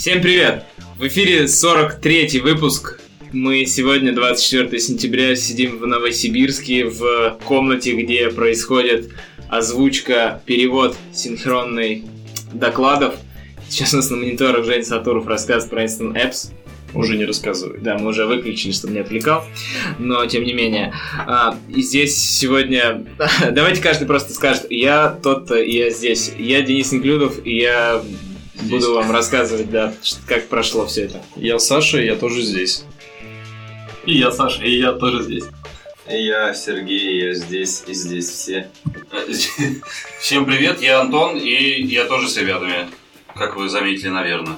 Всем привет! В эфире 43 выпуск. Мы сегодня, 24 сентября, сидим в Новосибирске в комнате, где происходит озвучка, перевод синхронный докладов. Сейчас у нас на мониторах Жень Сатуров рассказывает про Instant Apps. Уже не рассказывай. Да, мы уже выключили, чтобы не отвлекал. Но, тем не менее. А, и здесь сегодня... Давайте каждый просто скажет, я тот-то, я здесь. Я Денис Неклюдов, и я Здесь. буду вам рассказывать, да, как прошло все это. Я Саша, и я тоже здесь. И я Саша, и я тоже здесь. Я Сергей, я здесь и здесь все. Всем привет, я Антон, и я тоже с ребятами, как вы заметили, наверное.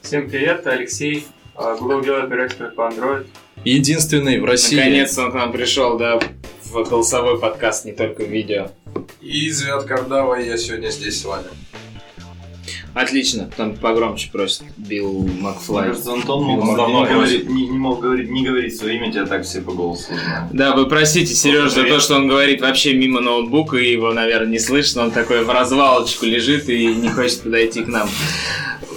Всем привет, Алексей. А, Google делает проект по Android. Единственный в России. Наконец-то он к нам пришел, да, в голосовой подкаст, не только в видео. И Звят Кардава, и я сегодня здесь с вами. Отлично, там погромче просит Билл Мне Макфлай. кажется, Антон мог Он давно не, говорить, не, не мог говорить, не говорить свое имя, тебя так все по голосу узнали. Да, вы простите, Сереж, за то, что он говорит вообще мимо ноутбука, и его, наверное, не слышно. Он такой в развалочку лежит и не хочет подойти к нам.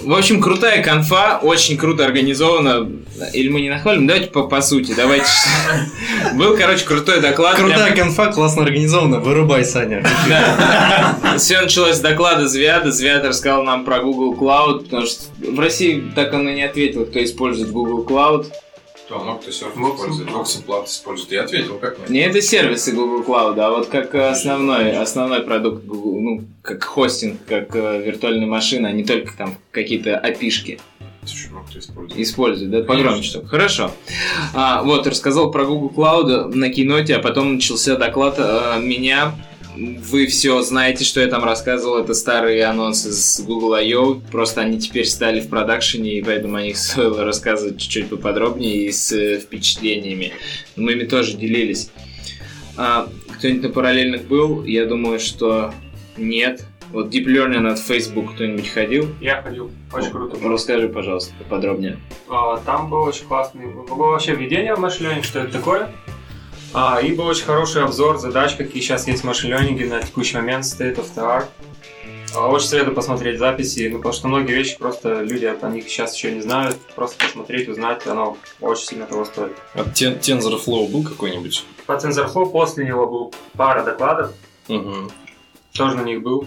В общем, крутая конфа, очень круто организована. Или мы не нахвалим? Давайте по, по сути, давайте. Был, короче, крутой доклад. Крутая конфа, классно организована. Вырубай, Саня. Все началось с доклада Звяда. Звяд рассказал нам про Google Cloud, потому что в России так он и не ответил, кто использует Google Cloud. Да, много кто серф Voxen использует, Voxenplat использует. Я ответил, как нет? Не это сервисы Google Cloud, а вот как основной, основной продукт Google, ну, как хостинг, как э, виртуальная машина, а не только там какие-то опишки использует. используют, да, погромче чтобы. Хорошо. А, вот, рассказал про Google Cloud на киноте, а потом начался доклад э, меня. Вы все знаете, что я там рассказывал, это старые анонсы с Google I.O., просто они теперь стали в продакшене, и поэтому о них стоило рассказывать чуть-чуть поподробнее и с э, впечатлениями. Мы ими тоже делились. А, кто-нибудь на параллельных был? Я думаю, что нет. Вот Deep Learning от Facebook кто-нибудь ходил? Я ходил, очень круто. было. Расскажи, пожалуйста, поподробнее. А, Там был очень классный, было вообще введение в Learning, что это такое. А, И был очень хороший обзор задач, какие сейчас есть в Learning на текущий момент, State of the Art. А, Очень советую посмотреть записи, ну, потому что многие вещи просто люди о них сейчас еще не знают. Просто посмотреть, узнать, оно очень сильно того стоит. А Тен- TensorFlow был какой-нибудь? По TensorFlow после него был пара докладов, Мгм. тоже на них был.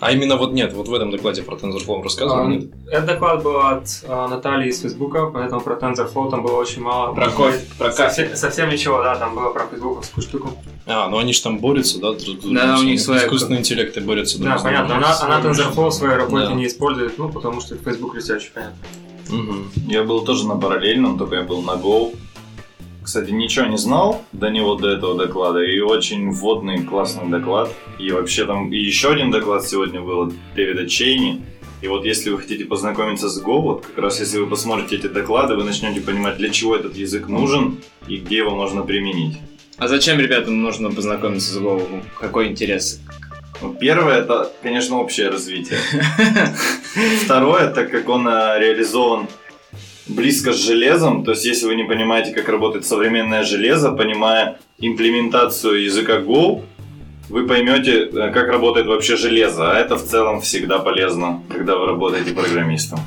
А, именно вот нет, вот в этом докладе про TensorFlow рассказывал, А, нет? Этот доклад был от а, Натальи из Фейсбука, поэтому про TensorFlow там было очень мало. Про кофе, про кофе. Совсем, совсем ничего, да, там было про фейсбуковскую штуку. А, ну они же там борются, да? друг Да, у них с- своя- Искусственные интеллекты борются Да, понятно. Она, она TensorFlow в своей работе Да. не использует, ну, потому что Facebook Research, понятно. Мгм. Я был тоже на параллельном, только я был на Go. Кстати, ничего не знал до него, до этого доклада, и очень вводный, классный доклад. И вообще там и еще один доклад сегодня был от Дэвида Чейни. И вот если вы хотите познакомиться с Go, вот как раз если вы посмотрите эти доклады, вы начнете понимать, для чего этот язык нужен и где его можно применить. А зачем ребятам нужно познакомиться с Go? Какой интерес? Ну, Первое это, конечно, общее развитие. Второе, так как он э, реализован близко с железом, то есть если вы не понимаете, как работает современное железо, понимая имплементацию языка Go, вы поймете, э, как работает вообще железо, а это в целом всегда полезно, когда вы работаете программистом.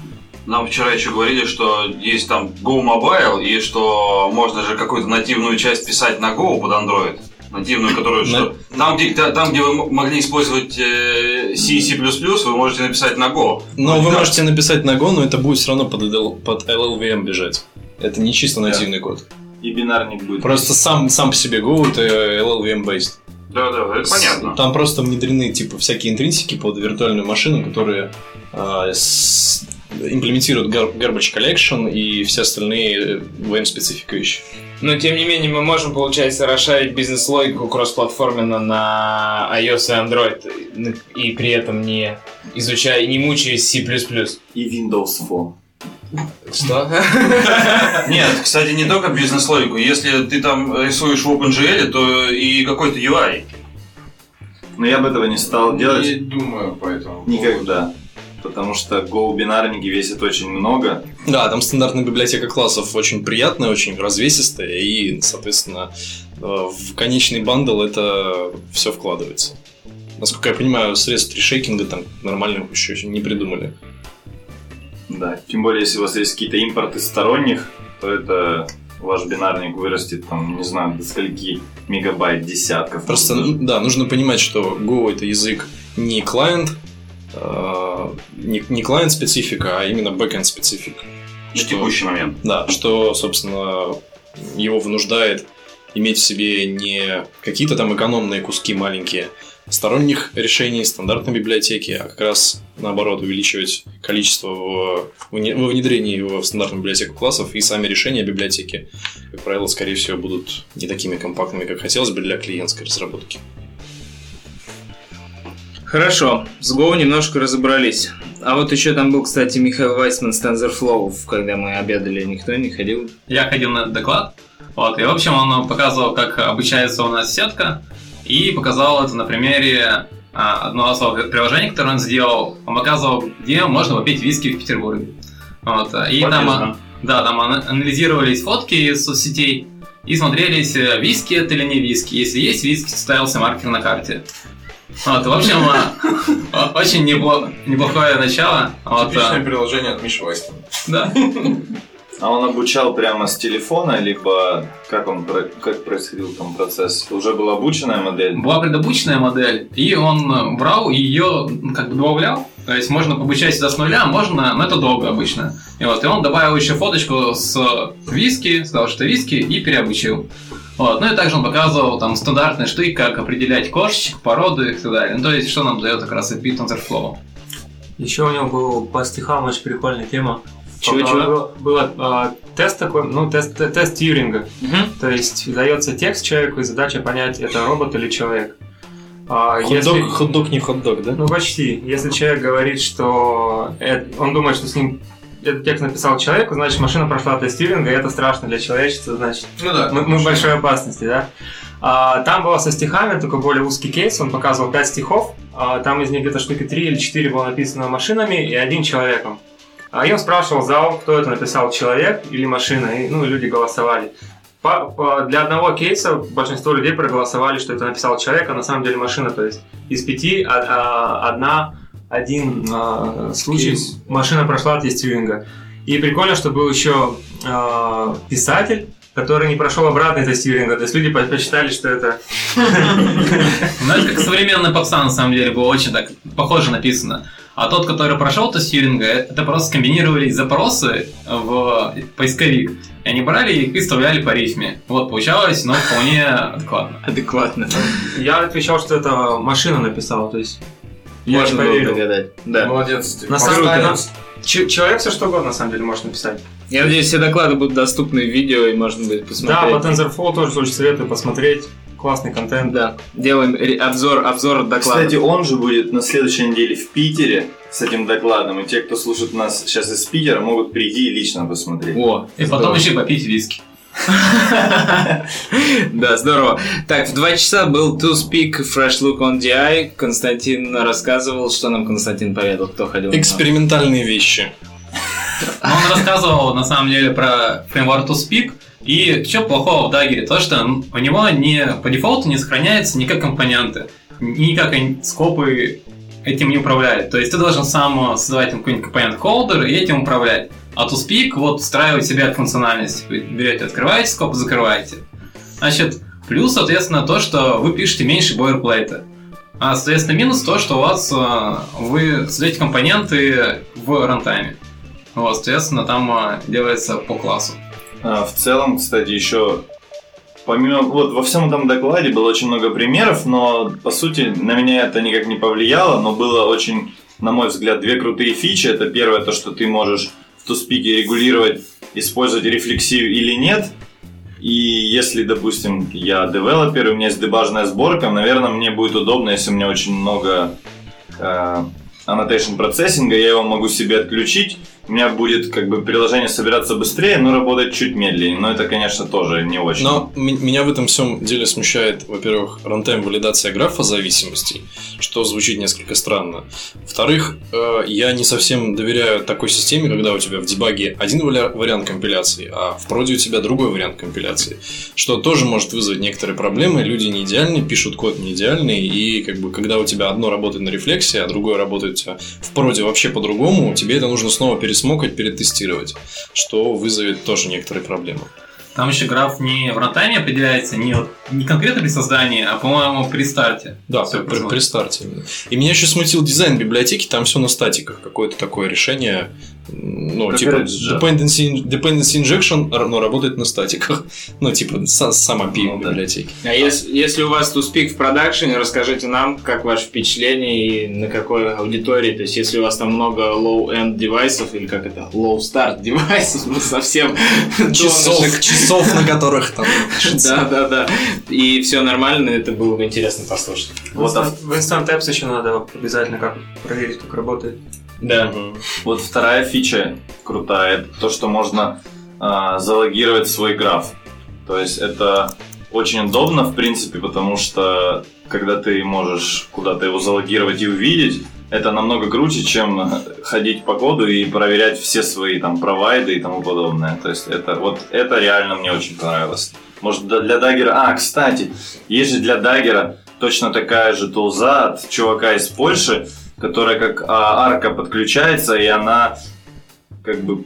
Нам вчера еще говорили, что есть там Go Mobile, и что можно же какую-то нативную часть писать на Go под Android. Нативную, которую что... Там, где, та- там, где вы могли использовать э, C и C++, вы можете написать на Go. Но вы Да. можете написать на Go, но это будет все равно под, LL под LLVM бежать. Это не чисто нативный код. И бинарник будет. Просто сам, сам по себе Go это LLVM based. Да, да, это понятно. Там просто внедрены типа всякие интринсики под виртуальную машину, которые а, с- имплементируют gar- garbage collection и все остальные VM-специфика вещи. Но тем не менее мы можем, получается, расшарить бизнес-логику кроссплатформенно на iOS и Android, и при этом не изучая, не мучаясь C++. И Windows Phone. Что? Нет, кстати, не только бизнес-логику. Если ты там рисуешь в OpenGL, то и какой-то UI. Но я бы этого не стал делать. Не думаю по этому поводу. Потому что Go бинарники весят очень много. Да, там стандартная библиотека классов очень приятная, очень развесистая, и, соответственно, э, в конечный бандл это все вкладывается. Насколько я понимаю, средств решейкинга там нормальных еще не придумали. Да, тем более, если у вас есть какие-то импорты сторонних, то это ваш бинарник вырастет, там, не знаю, до скольки мегабайт, десятков. Просто, да, нужно понимать, что Go это язык не клиент, не, не клиент специфика, а именно backend специфик. На текущий момент. Да, что, собственно, его вынуждает иметь в себе не какие-то там экономные куски маленькие сторонних решений стандартной библиотеки, а как раз наоборот увеличивать количество в, в не- внедрении его в стандартную библиотеку классов и сами решения библиотеки, как правило, скорее всего, будут не такими компактными, как хотелось бы для клиентской разработки. Хорошо, с Go немножко разобрались. А вот еще там был, кстати, Михаил Вайсман с TensorFlow, когда мы обедали, никто не ходил. Я ходил на этот доклад, вот, и, в общем, он показывал, как обучается у нас сетка, и показал это на примере а, одного своего приложения, которое он сделал. Он показывал, где можно попить виски в Петербурге. Вот, и там, да, там ана- анализировались фотки из соцсетей и смотрелись, э, виски это или не виски. Если есть виски, ставился маркер на карте. Вот, в общем, о- очень непло- неплохое начало. Типичное а, приложение от Миши Вайсмана. да. А он обучал прямо с телефона, либо как он как происходил там процесс? Уже была обученная модель? Была предобученная модель, и он э, брал и ее как бы добавлял. То есть можно обучать сюда с нуля, можно, но это долго обычно. И вот, и он добавил еще фоточку с виски, сказал, что виски, и переобучил. Вот. Ну и также он показывал там стандартный штык, как определять кошечек, породы и так далее. Ну, то есть, что нам дает как раз API TensorFlow. Еще у него был по стихам очень прикольная тема. Чего-чего? Было, было, а, тест такой, ну, тест, те- тест Тьюринга. Мгм. То есть дается текст человеку, и задача понять, это робот или человек. А, Хот-дог, если- хот-дог не хот-дог, да? Ну, почти. Если человек говорит, что э- он думает, что с ним этот текст написал человек, значит, машина прошла тест Тьюринга, и это страшно для человечества, значит, Ну да. мы, мы в большой опасности, да. А, там было со стихами, только более узкий кейс, он показывал 5 стихов, а, там из них где-то штуки 3 или 4 было написано машинами и один человеком. А я спрашивал зал, кто это написал, человек или машина, и ну, люди голосовали. По- по- для одного кейса большинство людей проголосовали, что это написал человек, а на самом деле машина. То есть из пяти а- а, одна, один а, случай Кейс. машина прошла Тьюринга. И прикольно, что был еще а, писатель, который не прошел обратный тест Тьюринга. То есть люди по- посчитали, что это... Ну, это как современный попса, на самом деле, было очень так похоже написано. А тот, который прошел тест Тьюринга, это просто комбинировали запросы в поисковик. И они брали их и вставляли по рифме. Вот, получалось, но вполне адекватно. Адекватно. Я отвечал, что это машина написала. То есть я Можно было поверил. догадать. Да. Молодец. ты. На самом деле, человек все что угодно, на самом деле, может написать. Я надеюсь, все доклады будут доступны в видео, и можно будет посмотреть. Да, по TensorFlow тоже очень советую посмотреть. Классный контент. Да, делаем обзор, обзор доклада. Кстати, он же будет на следующей неделе в Питере с этим докладом. И те, кто слушает нас сейчас из Питера, могут прийти и лично посмотреть. О, И потом еще попить виски. Да, здорово. Так, в два часа был To Speak Fresh Look on DI. Константин рассказывал, что нам Константин поведал, кто ходил. Экспериментальные вещи. Но он рассказывал, на самом деле, про фреймворк ToSpeak. И что плохого в Dagger? То, что у него не, по дефолту не сохраняется никак компоненты. Никак скопы этим не управляют. То есть ты должен сам создавать там какой-нибудь компонент холдер и этим управлять. А ToSpeak вот встраивает себя функциональность. Вы берете, открываете скоп, закрываете. Значит, плюс, соответственно, то, что вы пишете меньше бойлерплейта. А, соответственно, минус то, что у вас э, вы создаете компоненты в рантайме. Вот, соответственно, там э, делается по классу. А, В целом, кстати, еще помимо вот во всем этом докладе было очень много примеров, но по сути на меня это никак не повлияло, но было очень, на мой взгляд, две крутые фичи. Это первое, то, что ты можешь в туспике регулировать, использовать рефлексию или нет. И если, допустим, я девелопер, у меня есть дебажная сборка, наверное, мне будет удобно, если у меня очень много э, annotation процессинга, я его могу себе отключить, у меня будет как бы приложение собираться быстрее, но работать чуть медленнее. Но это, конечно, тоже не очень. Но меня в этом всем деле смущает, во-первых, рантайм валидация графа зависимостей, что звучит несколько странно. Во-вторых, э, я не совсем доверяю такой системе, когда у тебя в дебаге один вариант компиляции, а в проде у тебя другой вариант компиляции, что тоже может вызвать некоторые проблемы. Люди не идеальные, пишут код не идеальный, и как бы когда у тебя одно работает на рефлексе, а другое работает в проде вообще по-другому, тебе это нужно снова перестроить присмокать, перетестировать, что вызовет тоже некоторые проблемы. Там еще граф не в рантайме определяется, не, не конкретно при создании, а, по-моему, при старте. Да, Всё при, при старте. И меня еще смутил дизайн библиотеки, там все на статиках. Какое-то такое решение, ну, Как типа dependency, dependency injection, но работает на статиках. Ну, типа, са- сам API Ну, да. библиотеки. А если, если у вас туспик в продакшене, расскажите нам, как ваше впечатление и на какой аудитории. То есть, если у вас там много low-end девайсов, или как это, low-start девайсов, ну совсем Часов, часов, на которых там... Да, да, да. И все нормально, это было бы интересно послушать. Вот, а В Instant Apps еще надо обязательно как проверить, как работает. Да. Вот вторая фича крутая, это то, что можно а, залогировать свой граф. То есть это очень удобно, в принципе, потому что когда ты можешь куда-то его залогировать и увидеть, это намного круче, чем ходить по коду и проверять все свои там провайды и тому подобное. То есть это вот это реально мне очень понравилось. Может для Даггера... А, кстати, есть же для Даггера точно такая же тулза от чувака из Польши, которая как а, арка подключается, и она как бы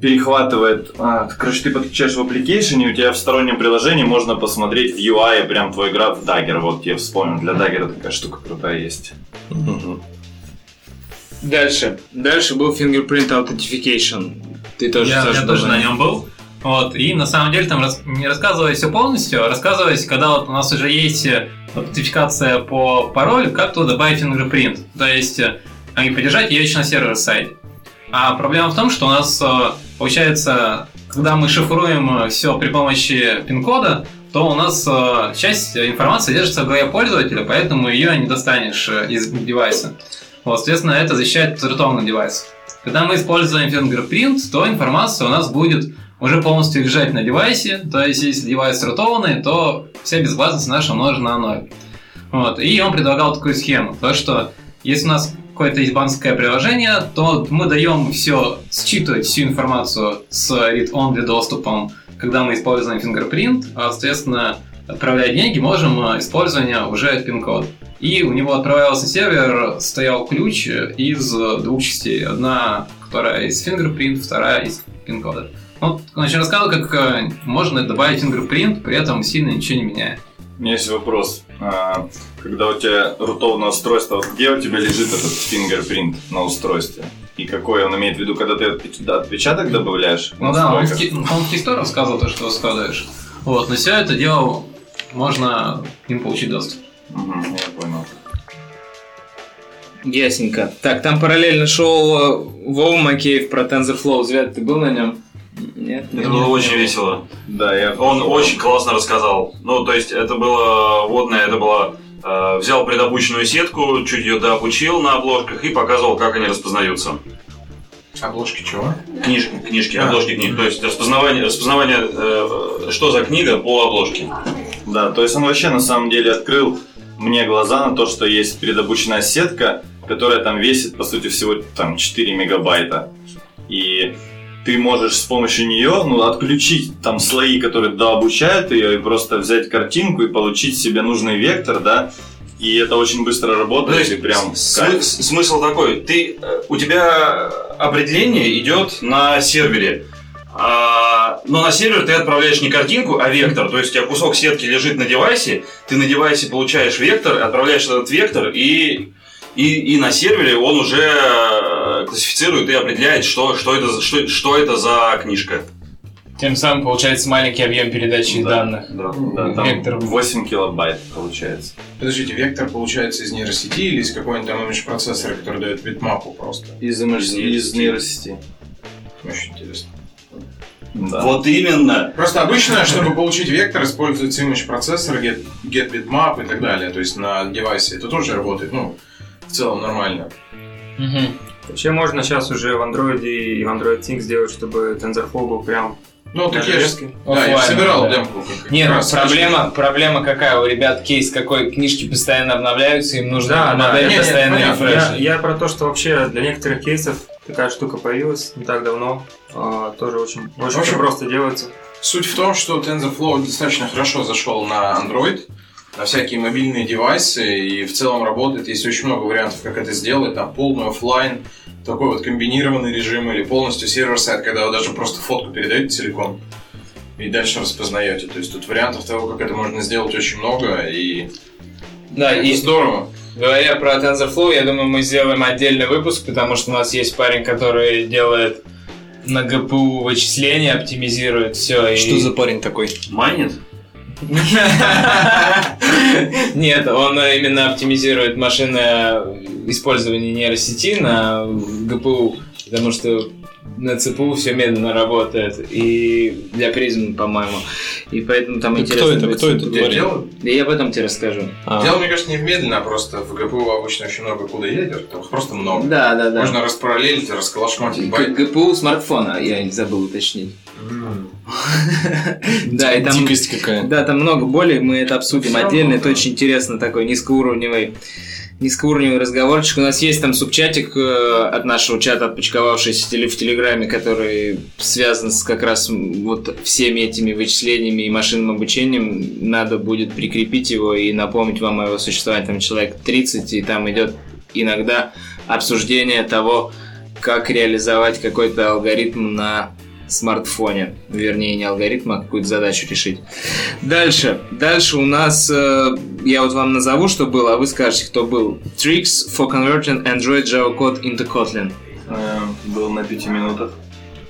перехватывает... а, короче, ты подключаешь в application, и у тебя в стороннем приложении можно посмотреть в UI прям твой граф Dagger. Вот я вспомнил, для Dagger такая штука крутая есть. Мгм. Дальше. Дальше был fingerprint authentication. Ты тоже, я, Саша, я тоже на нем был. Вот, и на самом деле там рас- не рассказывая все полностью, а рассказывать, когда вот у нас уже есть э, аутентификация по паролю, как туда добавить fingerprint. То есть, э, не поддержать ее еще на сервер-сайде. А проблема в том, что у нас э, получается, когда мы шифруем все при помощи пин-кода, то у нас э, часть информации держится в голове пользователя, поэтому ее не достанешь э, из девайса. Вот, соответственно, это защищает рутованный девайс. Когда мы используем fingerprint, то информация у нас будет уже полностью лежать на девайсе. То есть, если девайс рутованный, то вся безопасность наша умножена на ноль. Вот. И он предлагал такую схему. То, что если у нас какое-то есть банковское приложение, то мы даем все, считывать всю информацию с read-only доступом, когда мы используем fingerprint, а, соответственно, отправляя деньги, можем а, использование уже пин-код. И у него отправлялся сервер, стоял ключ из двух частей. Одна, которая из fingerprint, вторая из пин-кода. Вот, значит, рассказывал, как э, можно добавить fingerprint, при этом сильно ничего не меняя. У меня есть вопрос. А, когда у тебя рутовное устройство, вот где у тебя лежит этот фингерпринт на устройстве? И какой он имеет в виду, когда ты отпечаток добавляешь? Ну да, он он в Keystore рассказывал то, что складываешь. Вот, но все это дело можно к ним получить доступ. Мгм, я понял. Ясненько. Так, там параллельно шел э, Вова Макеев про TensorFlow. Звят, ты был на нем? Нет? Это было очень весело. Да, я... Он очень классно рассказал. Ну, то есть, это было водное, это было... э, взял предобученную сетку, чуть ее дообучил на обложках и показывал, как они распознаются. Обложки чего? Книжки, книжки, А. обложки книг. То есть, распознавание, распознавание э, что за книга по обложке. Да, то есть он вообще на самом деле открыл мне глаза на то, что есть предобученная сетка, которая там весит, по сути, всего там 4 мегабайта. И ты можешь с помощью нее ну, отключить там слои, которые дообучают ее, и просто взять картинку и получить себе нужный вектор, да, и это очень быстро работает, есть, и прям с- кайф. с- смысл такой, ты, э, у тебя определение идет на сервере, А, но на сервер ты отправляешь не картинку, а вектор. То есть у тебя кусок сетки лежит на девайсе, ты на девайсе получаешь вектор, отправляешь этот вектор, и, и, и на сервере он уже э, классифицирует и определяет, что, что, это, за- что, что это за книжка. Тем самым получается маленький объем передачи Да. данных. Да, да, там Вектор. 8 килобайт получается. Подождите, вектор получается из нейросети или из какого-нибудь там имидж процессора, который дает битмапу просто? Из, из нейросети. Очень интересно. Да. Вот именно. Просто обычно, чтобы получить вектор, используется image процессор, get, get bitmap и так далее. То есть на девайсе это тоже работает, ну, в целом нормально. Вообще можно сейчас уже в Android и в Android Things сделать, чтобы TensorFlow был прям Ну, так я. Да, я собирал да. демку. Не, ну, проблема, проблема какая? У ребят кейс какой? Книжки постоянно обновляются, им нужно Да, да, модель не, постоянно понятно. refresh. Я, я про то, что вообще для некоторых кейсов такая штука появилась не так давно. А, тоже очень, очень общем, просто делается. Суть в том, что TensorFlow достаточно хорошо зашел на Android. На всякие мобильные девайсы и в целом работает. Есть очень много вариантов, как это сделать. Там полный оффлайн, такой вот комбинированный режим или полностью server-side, когда вы даже просто фотку передаете целиком и дальше распознаете. То есть тут вариантов того, как это можно сделать, очень много и Да, это и здорово. говоря про TensorFlow, я думаю, мы сделаем отдельный выпуск, потому что у нас есть парень, который делает на ГПУ вычисления, оптимизирует все. Что за парень такой? Майнит? Нет, он э, именно оптимизирует машинное использование нейросети на ГПУ, потому что на ЦПУ все медленно работает, и для призм, по-моему. И поэтому там Да интересно. кто это? будет Кто это смотреть. творит? Дело, Да я потом тебе расскажу. А, дело, мне кажется, не в медленно, а просто в ГПУ обычно очень много куда ядер, там просто много. Да, да, да. Можно распараллелить, расколошматить байт. ГПУ смартфона, я не забыл уточнить. Да, и там... Дикость какая. Да, там много болей, мы это обсудим отдельно, это очень интересно, такой низкоуровневый низкоуровневый разговорчик. У нас есть там субчатик э, от нашего чата, отпочковавшийся в Телеграме, который связан с как раз вот всеми этими вычислениями и машинным обучением. Надо будет прикрепить его и напомнить вам о его существовании. Там человек 30, и там идет иногда обсуждение того, как реализовать какой-то алгоритм на смартфоне. Вернее, не алгоритм, а какую-то задачу решить. Дальше. Дальше у нас, э, я вот вам назову, что было, а вы скажете, кто был. Tricks for converting Android Java code into Kotlin. Э, Был на пяти минутах.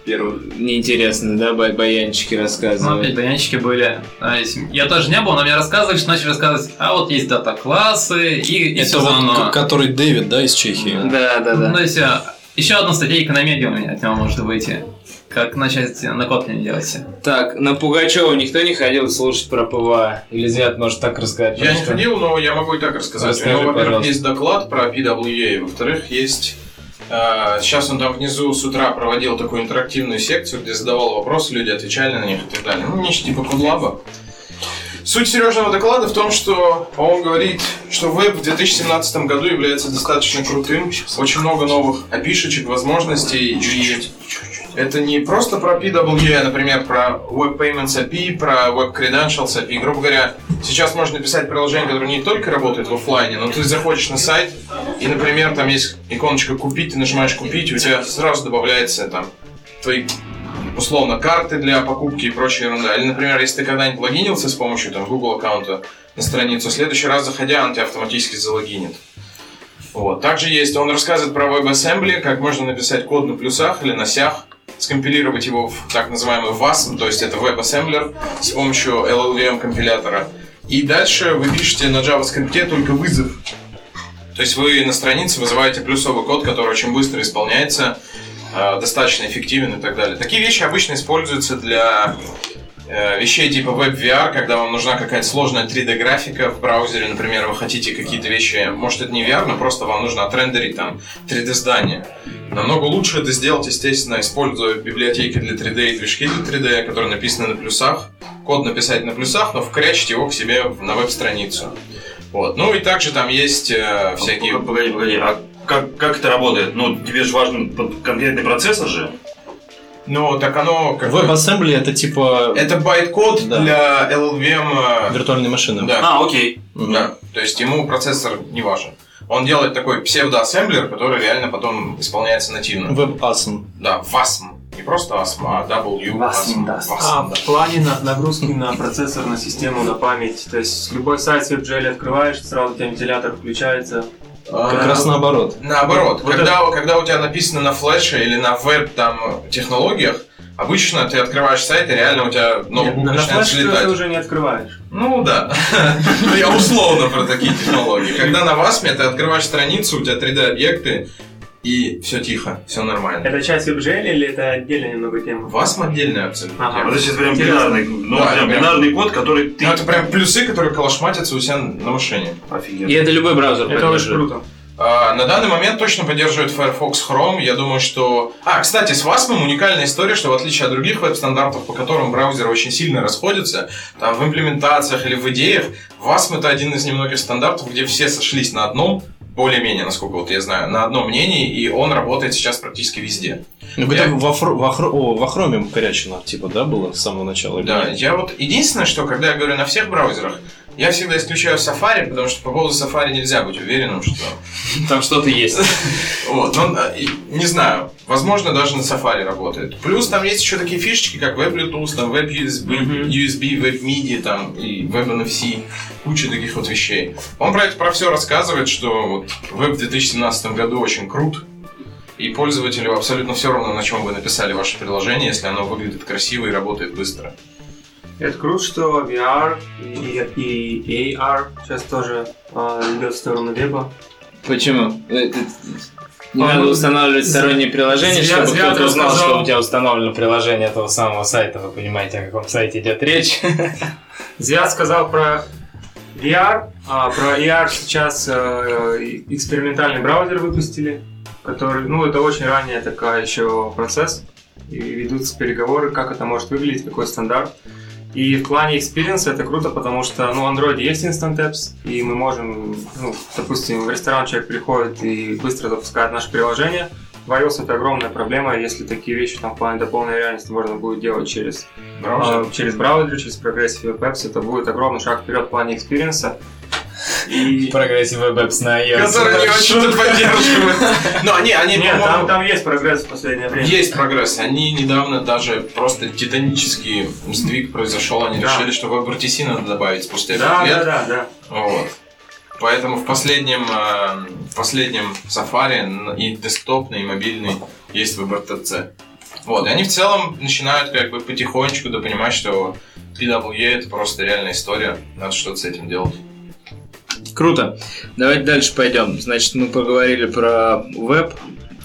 Первый. Неинтересно, да, бай- баянчики Ну, рассказывают? опять баянчики были. А, Я тоже не был, но мне рассказывали, что начали рассказывать, а вот есть дата-классы, и, и Это вот к- который Дэвид, да, из Чехии? Да, да, Ну, да. то есть, еще одна статейка на медиа у меня от него может выйти. Как начать на Kotlin делать. Так, на Пугачева никто не ходил слушать про PWA? Или Зят может так рассказать? Я не Что? ходил, но я могу и так рассказать. Расскажи, У него, во-первых, пожалуйста. есть доклад про PWA, во-вторых, есть... э, сейчас он там внизу с утра проводил такую интерактивную секцию, где задавал вопросы, люди отвечали на них и так далее. Ну, нечто типа кодлаба. Суть Сережного доклада в том, что он говорит, что веб в 2017 году является достаточно крутым, очень много новых опишечек, возможностей, и это не просто про PWA, а, например, про Web Payments API, про Web Credentials API. Грубо говоря, сейчас можно написать приложение, которое не только работает в оффлайне, но ты заходишь на сайт, и, например, там есть иконочка «Купить», ты нажимаешь «Купить», у тебя сразу добавляется там твои условно карты для покупки и прочая ерунда. Или, например, если ты когда-нибудь логинился с помощью там, Google аккаунта на страницу, в следующий раз заходя, он тебя автоматически залогинит. Вот. Также есть, он рассказывает про WebAssembly, как можно написать код на плюсах или на сях, скомпилировать его в так называемый WASM, то есть это WebAssembler с помощью LLVM компилятора. И дальше вы пишете на JavaScript только вызов. То есть вы на странице вызываете плюсовый код, который очень быстро исполняется, э, достаточно эффективен и так далее. Такие вещи обычно используются для вещей типа WebVR, когда вам нужна какая-то сложная 3D-графика в браузере, например, вы хотите какие-то вещи, может это не VR, но просто вам нужно отрендерить там 3D-здание. Намного лучше это сделать, естественно, используя библиотеки для 3D и движки для 3D, которые написаны на плюсах. Код написать на плюсах, но вкрячить его к себе на веб-страницу. Вот. Ну и также там есть э, всякие... Погоди, погоди, а как, как это работает? Ну, тебе же важен конкретный процессор же. Ну, так оно как бы- WebAssembly это типа Это байт-код Да. для LLVM. э, виртуальной машины. Да. А, окей. Мгм. Да, то есть ему процессор не важен. Он делает такой псевдоассемблер, который реально потом исполняется нативно. WebAssembly. Да, WASM. Не просто ASM, а W. WASM, да. А WASM, да. в плане на- нагрузки на процессор, на систему, на память. То есть любой сайт с WebGL открываешь, сразу у тебя вентилятор включается. Как А, раз наоборот. Наоборот, Вот когда, когда у тебя написано на флеше или на веб там технологиях, обычно ты открываешь сайт и реально у тебя ноутбук на, на начинает ты слетать. уже не открываешь. Ну да. Ну, Я условно про такие технологии. Когда на WASM ты открываешь страницу, у тебя 3D-объекты, и все тихо, все нормально. Это часть WebGL или это отдельная немного тема? WASM отдельная абсолютно. Ага. Вот это прям бинарный, ну, Да, прям прям. бинарный код, который ты... Ну, это прям плюсы, которые калашматятся у себя на машине. Офигенно. И это любой браузер Это очень поддерживает. круто. А, на данный момент точно поддерживает Firefox Chrome. Я думаю, что... А, кстати, с WASM уникальная история, что в отличие от других веб-стандартов, по которым браузеры очень сильно расходятся, там в имплементациях или в идеях, WASM это один из немногих стандартов, где все сошлись на одном, более-менее, насколько вот я знаю, на одном мнении, и он работает сейчас практически везде. Ну, Я- это во, фро- во, хро- о, во хроме корячено, типа, да, было с самого начала? Да, я вот... Единственное, что когда я говорю на всех браузерах, Я всегда исключаю Safari, потому что по поводу Safari нельзя быть уверенным, что... Там что-то есть. Вот, но, э, не знаю, возможно, даже на Safari работает. Плюс там есть еще такие фишечки, как Web Bluetooth, там Web USB. USB, Web MIDI, там, и Web NFC, куча таких вот вещей. Он про это про все рассказывает, что вот Web в 2017 году очень крут, и пользователю абсолютно все равно, на чем вы написали ваше приложение, если оно выглядит красиво и работает быстро. Это круто, что VR и, и AR сейчас тоже а, идет в сторону веба. Почему? Это- Не А, надо устанавливать сторонние приложения, Звя- чтобы кто-то узнал, сказал- что у тебя установлено приложение этого самого сайта. Вы понимаете, о каком сайте идет речь. Звяз сказал про VR, а про AR сейчас э, экспериментальный браузер выпустили, который, ну, это очень ранняя такая еще процесс, и ведутся переговоры, как это может выглядеть, какой стандарт. И в плане experience это круто, потому что, ну, в Android есть Instant Apps, и мы можем, ну, допустим, в ресторан человек приходит и быстро запускает наше приложение. В iOS это огромная проблема, если такие вещи там в плане дополненной реальности можно будет делать через а, через браузер, через Progressive Web Apps, это будет огромный шаг вперед в плане экспириенса. И... Progressive Web Apps на iOS. Который не очень поддерживает. Но они, они, Нет, там, там есть прогресс в последнее время. Есть прогресс. Они недавно даже просто титанический сдвиг произошел. Они Да. решили, что WebRTC надо добавить спустя Да, пять да, лет. да, да. Вот. Поэтому в последнем, э, в последнем Safari и десктопный, и мобильный есть WebRTC. Вот, и они в целом начинают как бы потихонечку допонимать, что PWA это просто реальная история, надо что-то с этим делать. Круто. Давайте дальше пойдем. Значит, мы поговорили про веб.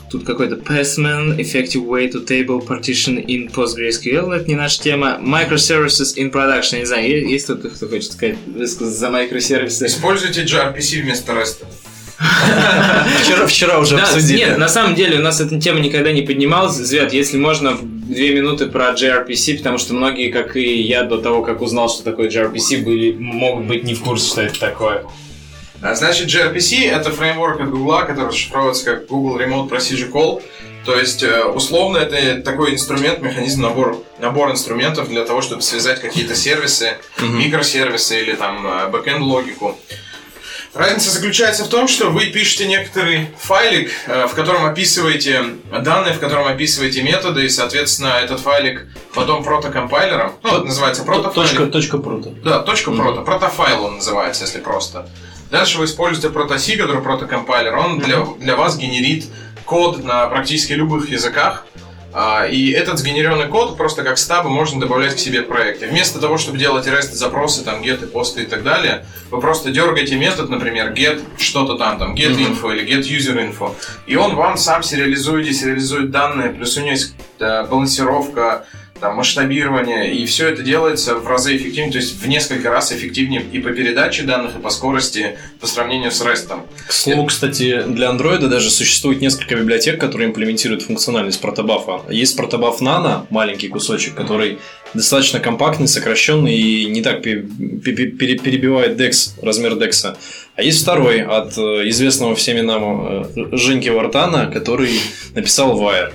Тут какой-то Passman, Effective Way to Table Partition in PostgreSQL. Это не наша тема. Microservices in Production. Я не знаю, есть кто-то, кто хочет сказать, высказаться за микросервисы? Используйте gRPC вместо REST. Вчера, вчера уже Да, обсудили. нет, на самом деле у нас эта тема никогда не поднималась. Звят, если можно, в две минуты про gRPC, потому что многие, как и я, до того, как узнал, что такое gRPC, были, могут быть не в курсе, что это такое. А, Значит, gRPC — это фреймворк от Google, который расшифровывается как Google Remote Procedure Call. То есть, э, условно, это такой инструмент, механизм, набор, набор инструментов для того, чтобы связать какие-то сервисы, микросервисы или там бэкэнд логику. Разница заключается в том, что вы пишете некоторый файлик, э, в котором описываете данные, в котором описываете методы, и, соответственно, этот файлик потом протокомпайлером, ну, это называется протофайлик. Точка, точка прута. Да, точка прото. Протофайл он называется, если просто. Дальше вы используете протоси, который протокомпайлер. Он для, для вас генерит код на практически любых языках. А, И этот сгенеренный код просто как стабы можно добавлять к себе в проекте. Вместо того, чтобы делать REST запросы, там, get, посты и так далее, вы просто дергаете метод, например, get что-то там, там, get info или get user info, и он вам сам сериализует, десериализует данные, плюс у него есть э, балансировка, там, масштабирование, и все это делается в разы эффективнее, то есть в несколько раз эффективнее и по передаче данных, и по скорости по сравнению с REST. К слову, кстати, для Android даже существует несколько библиотек, которые имплементируют функциональность протобафа. Есть протобаф Nano, маленький кусочек, который достаточно компактный, сокращенный и не так пе- пе- пе- пере- перебивает DEX, размер DEX. А есть второй от э, известного всеми нам э, Джейка Вортона, который написал Wire.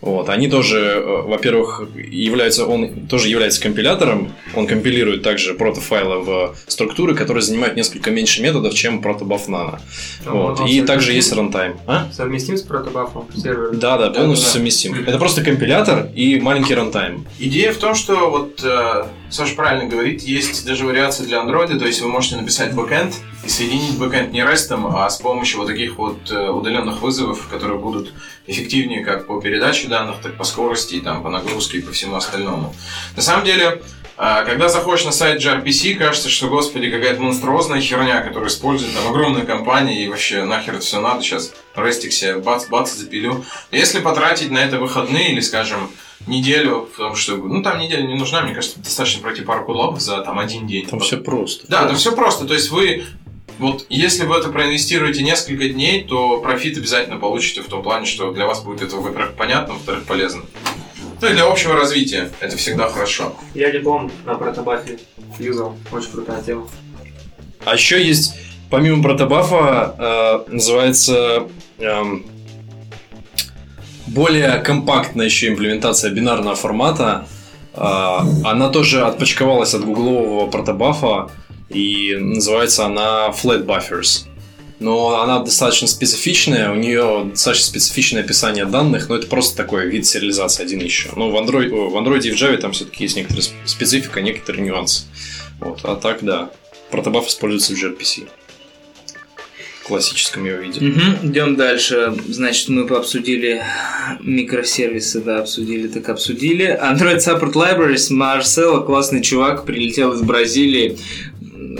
Вот, они тоже, э, во-первых, являются, он тоже является компилятором, он компилирует также proto-файлы в структуры, которые занимают несколько меньше методов, чем protobuf Nano. А Вот. он И также есть рантайм. А? Совместим с protobuf ом сервера? Да, да, полностью да. совместим. Это просто компилятор и маленький рантайм. Идея в том, что вот э, Саша правильно говорит, есть даже вариации для Android, то есть вы можете написать бэкэнд и соединить бэкэнд не REST, а с помощью вот таких вот э, удаленных вызовов, которые будут эффективнее как по передаче данных, так по скорости, и там, по нагрузке и по всему остальному. На самом деле, э, когда заходишь на сайт gRPC, кажется, что, господи, какая-то монструозная херня, которую использует там огромная компания, и вообще нахер это все надо, сейчас рестик себе бац-бац запилю. Если потратить на это выходные или, скажем, неделю, потому что, ну, там неделя не нужна, мне кажется, достаточно пройти пару кодлабов за там один день. Там все просто. Да, там все просто. То есть вы вот если вы это проинвестируете несколько дней, то профит обязательно получите в том плане, что для вас будет это, во-первых, понятно, во-вторых, полезно. Ну и для общего развития это всегда хорошо. Я диплом на протобафе юзал. Очень крутая тема. А еще есть, помимо протобафа, э, называется эм, более компактная еще имплементация бинарного формата. Э, она тоже отпочковалась от гуглового протобафа. И называется она Flat Buffers. Но она достаточно специфичная, у нее достаточно специфичное описание данных, но это просто такой вид сериализации один еще. Но в Android, в Android и в Java там все-таки есть некоторая сп- специфика, некоторые нюансы. Вот. А так, да. Протобаф используется в gRPC. В классическом его виде. Мгм, Идем дальше. Значит, мы пообсудили микросервисы, да, обсудили, так обсудили. Android Support Libraries, Марсело, классный чувак, прилетел из Бразилии.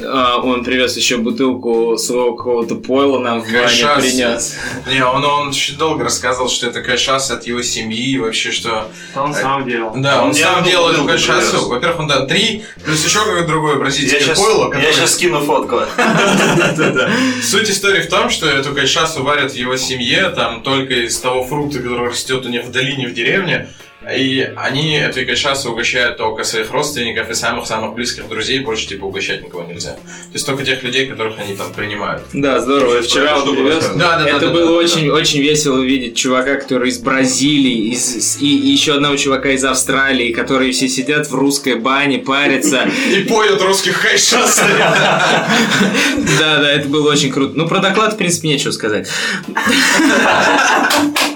А, Он привез еще бутылку своего какого-то пойла нам в бане принес. Не, он, он очень долго рассказывал, что это кайшас от его семьи, и вообще, что... Он сам делал. Да, он мне сам делал эту кайшасу. Во-первых, он, да, три, плюс еще какое-то другое Я бразильское сейчас, пойло, я которое... сейчас скину фотку. Суть истории в том, что эту кайшасу варят в его семье, там только из того фрукта, который растет у них в долине, в деревне. И они этой кайшасу угощают только своих родственников и самых-самых близких друзей, больше типа угощать никого нельзя. То есть только тех людей, которых они там принимают. Да, здорово. Я вчера он привез. Да, да, да, Это да, было да, очень, да. очень весело увидеть чувака, который из Бразилии, из, и, и еще одного чувака из Австралии, которые все сидят в русской бане, парятся. И поют русских кайшас. Да, да, это было очень круто. Ну, про доклад, в принципе, нечего сказать.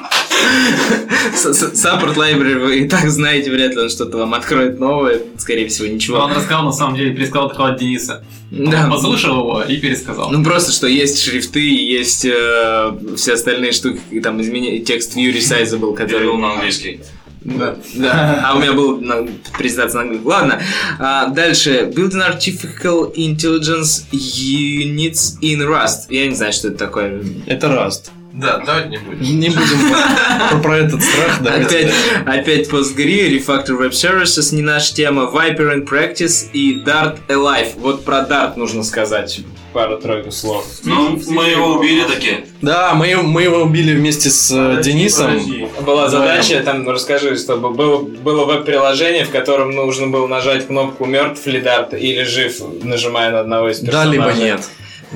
С- с- Support Library вы и так знаете, вряд ли он что-то вам откроет новое. Скорее всего, Он ничего. рассказал, на самом деле, пересказал доклад Дениса. Да. Он послушал его и пересказал. Ну просто, что есть шрифты, есть э, все остальные штуки, и там изменение, текст view resizable, который... Перевел на английский. Да, да. А у меня был на, презентация на английском. Ладно. А, дальше. Building Artificial Intelligence Units in Rust. Я не знаю, что это такое. Это Rust. Да, давайте не будем. Не будем про, про этот страх, да. Опять, опять PostgRE, Refactor Web Services, не наша тема, Viper in Practice и Dart Alive. Вот про Dart нужно сказать пару-тройку слов. Ну, мы его убили таки. Да, мы, мы его убили вместе с э, Подожди, Денисом. подожди. Была задача, там расскажи, чтобы было, было веб-приложение, в котором нужно было нажать кнопку мертв ли Dart или жив, нажимая на одного из Да, персонажей. либо нет.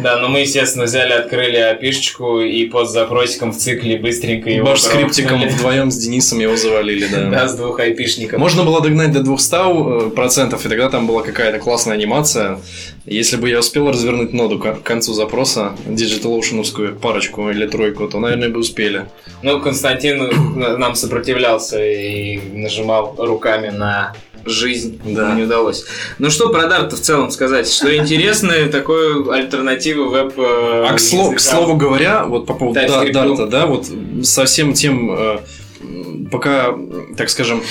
Да, но мы, естественно, взяли, открыли опишечку и под запросиком в цикле быстренько его Баш скриптиком вдвоем с Денисом его завалили, да. Да, с двух айпишников. Можно было догнать до 200 процентов, и тогда там была какая-то классная анимация. Если бы я успел развернуть ноду к концу запроса, DigitalOcean'овскую парочку или тройку, то, наверное, бы успели. Ну, Константин нам сопротивлялся и нажимал руками на жизнь, Да. не удалось. Ну что про Dart в целом сказать? Что интересное, такое альтернатива веб э, А к, сло- к слову говоря, вот по поводу. Дарта, да, вот со всем тем, э, пока, так скажем,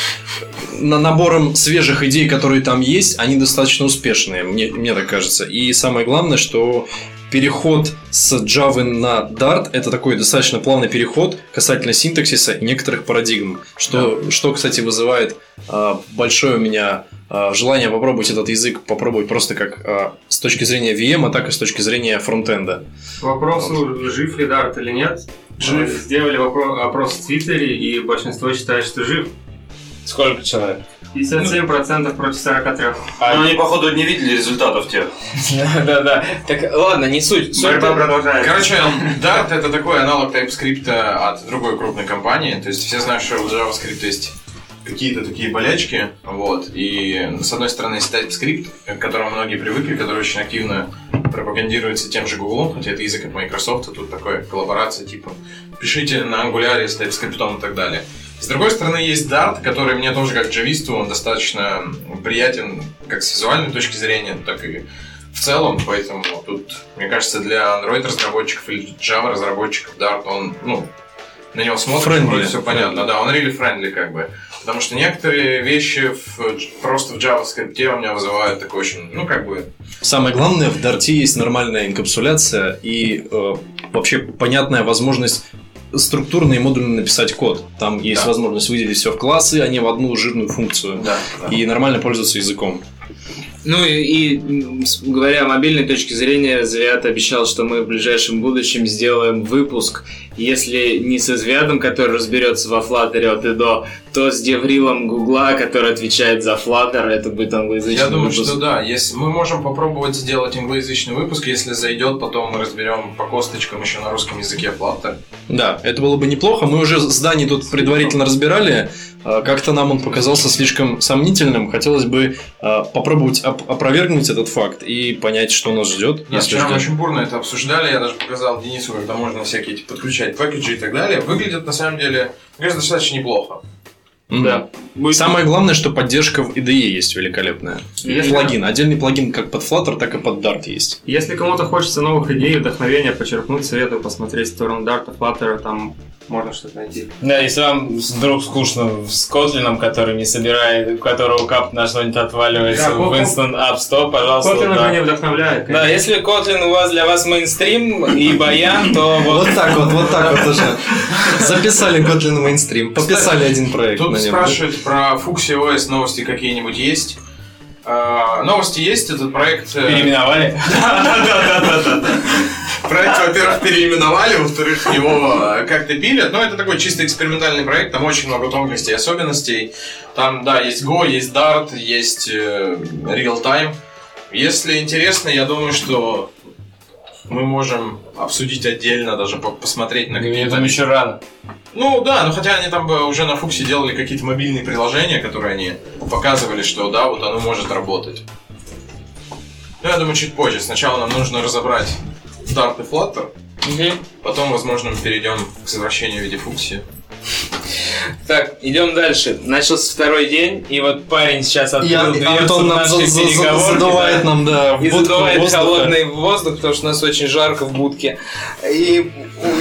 на набором свежих идей, которые там есть, они достаточно успешные, мне, мне так кажется. И самое главное, что переход с Java на Dart это такой достаточно плавный переход касательно синтаксиса и некоторых парадигм, что, что кстати, вызывает а, большое у меня а, желание попробовать этот язык, попробовать просто как а, с точки зрения VM, а так и с точки зрения фронтенда. К вопросу, жив ли Дарт или нет, жив. Сделали вопро- опрос в Твиттере, и большинство считает, что жив. Сколько человек? 57% против 43. Но они, походу, не видели результатов тех. Да-да. Так, ладно, не суть. Борьба продолжается. Короче, Dart это такой аналог TypeScript от другой крупной компании. То есть все знают, что у JavaScript есть какие-то такие болячки, вот, и с одной стороны есть TypeScript, к которому многие привыкли, который очень активно пропагандируется тем же Google, хотя это язык от Microsoft, тут такая коллаборация, типа, пишите на Angular с TypeScript и так далее. С другой стороны, есть Dart, который мне тоже как джависту, он достаточно приятен как с визуальной точки зрения, так и в целом, поэтому тут, мне кажется, для Android разработчиков или Java разработчиков Dart, он, ну, на него смотришь, Friendly. все понятно, да, он really friendly как бы. Потому что некоторые вещи в, просто в JavaScript у меня вызывают такой очень, ну, как бы, Самое главное, в Дарте есть нормальная инкапсуляция и э, вообще понятная возможность структурно и модульно написать код. Там есть Да. возможность выделить все в классы, а не в одну жирную функцию. да, да. И нормально пользоваться языком. Ну и, и, говоря о мобильной точке зрения, Звят обещал, что мы в ближайшем будущем сделаем выпуск, если не со Звядом, который разберется во Flutter от и до, то с Деврилом Гугла, который отвечает за Flutter, это будет англоязычный Я думаю, выпуск. что да. Если мы можем попробовать сделать англоязычный выпуск, если зайдет, потом мы разберем по косточкам еще на русском языке Flutter. Да, это было бы неплохо. Мы уже с Даней тут предварительно разбирали как-то нам он показался слишком сомнительным. Хотелось бы э, попробовать оп- опровергнуть этот факт и понять, что нас ждет. Если вчера мы ждет. очень бурно это обсуждали, я даже показал Денису, когда можно всякие эти подключать пэкэджи и так далее. Выглядит на самом деле, мне кажется, достаточно неплохо. Мгм. Да. Будет- Самое главное, что поддержка в IDE есть великолепная. Если- Плагин. Отдельный плагин как под Flutter, так и под Dart есть. Если кому-то хочется новых идей, вдохновения почерпнуть, советую посмотреть сторону Дарта, Flutter, там можно что-то найти. Да, если вам вдруг скучно с Котлином, который не собирает, у которого кап на что-нибудь отваливается Да, в Instant App Store, пожалуйста, Kotlin да. не вдохновляет. Да, если Kotlin у вас для вас мейнстрим и баян, то вот Вот так вот, вот так вот уже. Записали Kotlin мейнстрим, подписали один проект Тут спрашивают про Fuxi OS новости какие-нибудь есть. А, новости есть, этот проект... э, переименовали. Проект, во-первых, переименовали, во-вторых, его э, как-то пилят. Но это такой чисто экспериментальный проект, там очень много тонкостей и особенностей. Там, да, есть Go, есть Dart, есть э, Real Time. Если интересно, я думаю, что мы можем обсудить отдельно, даже по- посмотреть на какие-то... там еще рано. Ну да, но хотя они там бы уже на Фуксе делали какие-то мобильные приложения, которые они показывали, что да, вот оно может работать. Ну, я думаю, чуть позже. Сначала нам нужно разобрать Dart и Flutter, потом, возможно, мы перейдем к возвращению в виде Фукси. Так, идем дальше. Начался второй день, и вот парень сейчас открыл И дверцу Антон нам за- за- за- переговорки, задувает да. нам, да, И будку задувает воздуха. холодный воздух, потому что у нас очень жарко в будке. И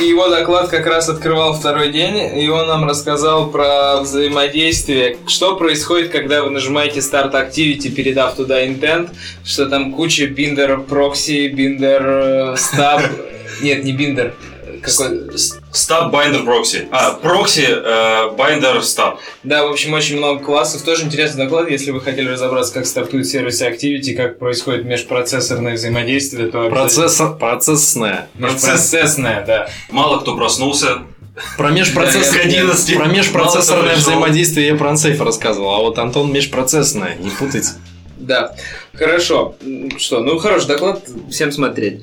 его доклад как раз открывал второй день, и он нам рассказал про взаимодействие, что происходит, когда вы нажимаете Start Activity, передав туда intent, что там куча биндер прокси, биндер стаб, нет, не биндер, какой Stub Binder Proxy. А, прокси, э, Binder Stub. Да, в общем, очень много классов. Тоже интересный доклад. Если вы хотели разобраться, как стартуют сервисы Activity, как происходит межпроцессорное взаимодействие, то... Процесса- Процессная. Межпроцессное, да. Мало кто проснулся. Про, межпроцесс- Да, про межпроцессорное взаимодействие я про Unsafe рассказывал, а вот Антон межпроцессное, не путайте. Да, хорошо. Что, ну хороший доклад, всем смотреть.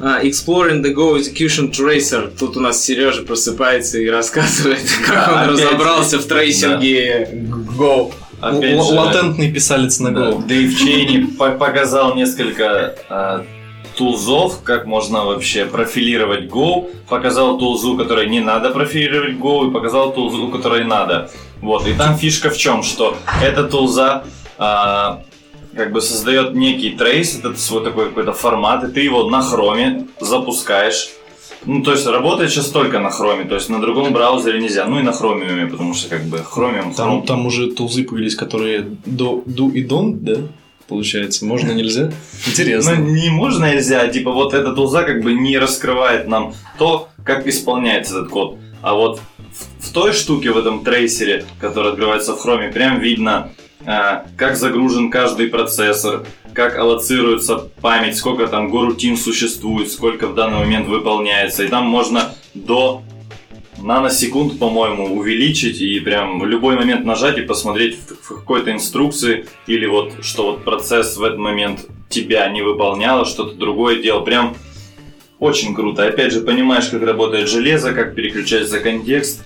А, Exploring the Go Execution Tracer. Тут у нас Сережа просыпается и рассказывает, как он опять. разобрался в трейсинге Go. Опять Л- же, Латентный писалец на да, Go. Дэйв Чейни по- показал несколько а, тулзов, как можно вообще профилировать Go, показал тулзу, которой не надо профилировать Go, и показал тулзу, которой надо. Вот, и там фишка в чем, что эта тулза а, как бы создает некий трейс, это свой такой какой-то формат, и ты его на хроме запускаешь. Ну, то есть работает сейчас только на хроме, то есть на другом браузере нельзя. Ну и на хромиуме, потому что как бы хромиум, Там, Chrome. там уже тулзы появились, которые do, do и don't, да? Получается, можно, нельзя? Ну, Интересно. не можно нельзя, типа вот эта тулза как бы не раскрывает нам то, как исполняется этот код. А вот в, в той штуке, в этом трейсере, который открывается в хроме, прям видно, как загружен каждый процессор, как аллоцируется память, сколько там горутин существует, сколько в данный момент выполняется. И там можно до наносекунд, по-моему, увеличить и прям в любой момент нажать и посмотреть в, в какой-то инструкции или вот что вот процесс в этот момент тебя не выполнял, а что-то другое делал. Прям очень круто. Опять же, понимаешь, как работает железо, как переключается контекст.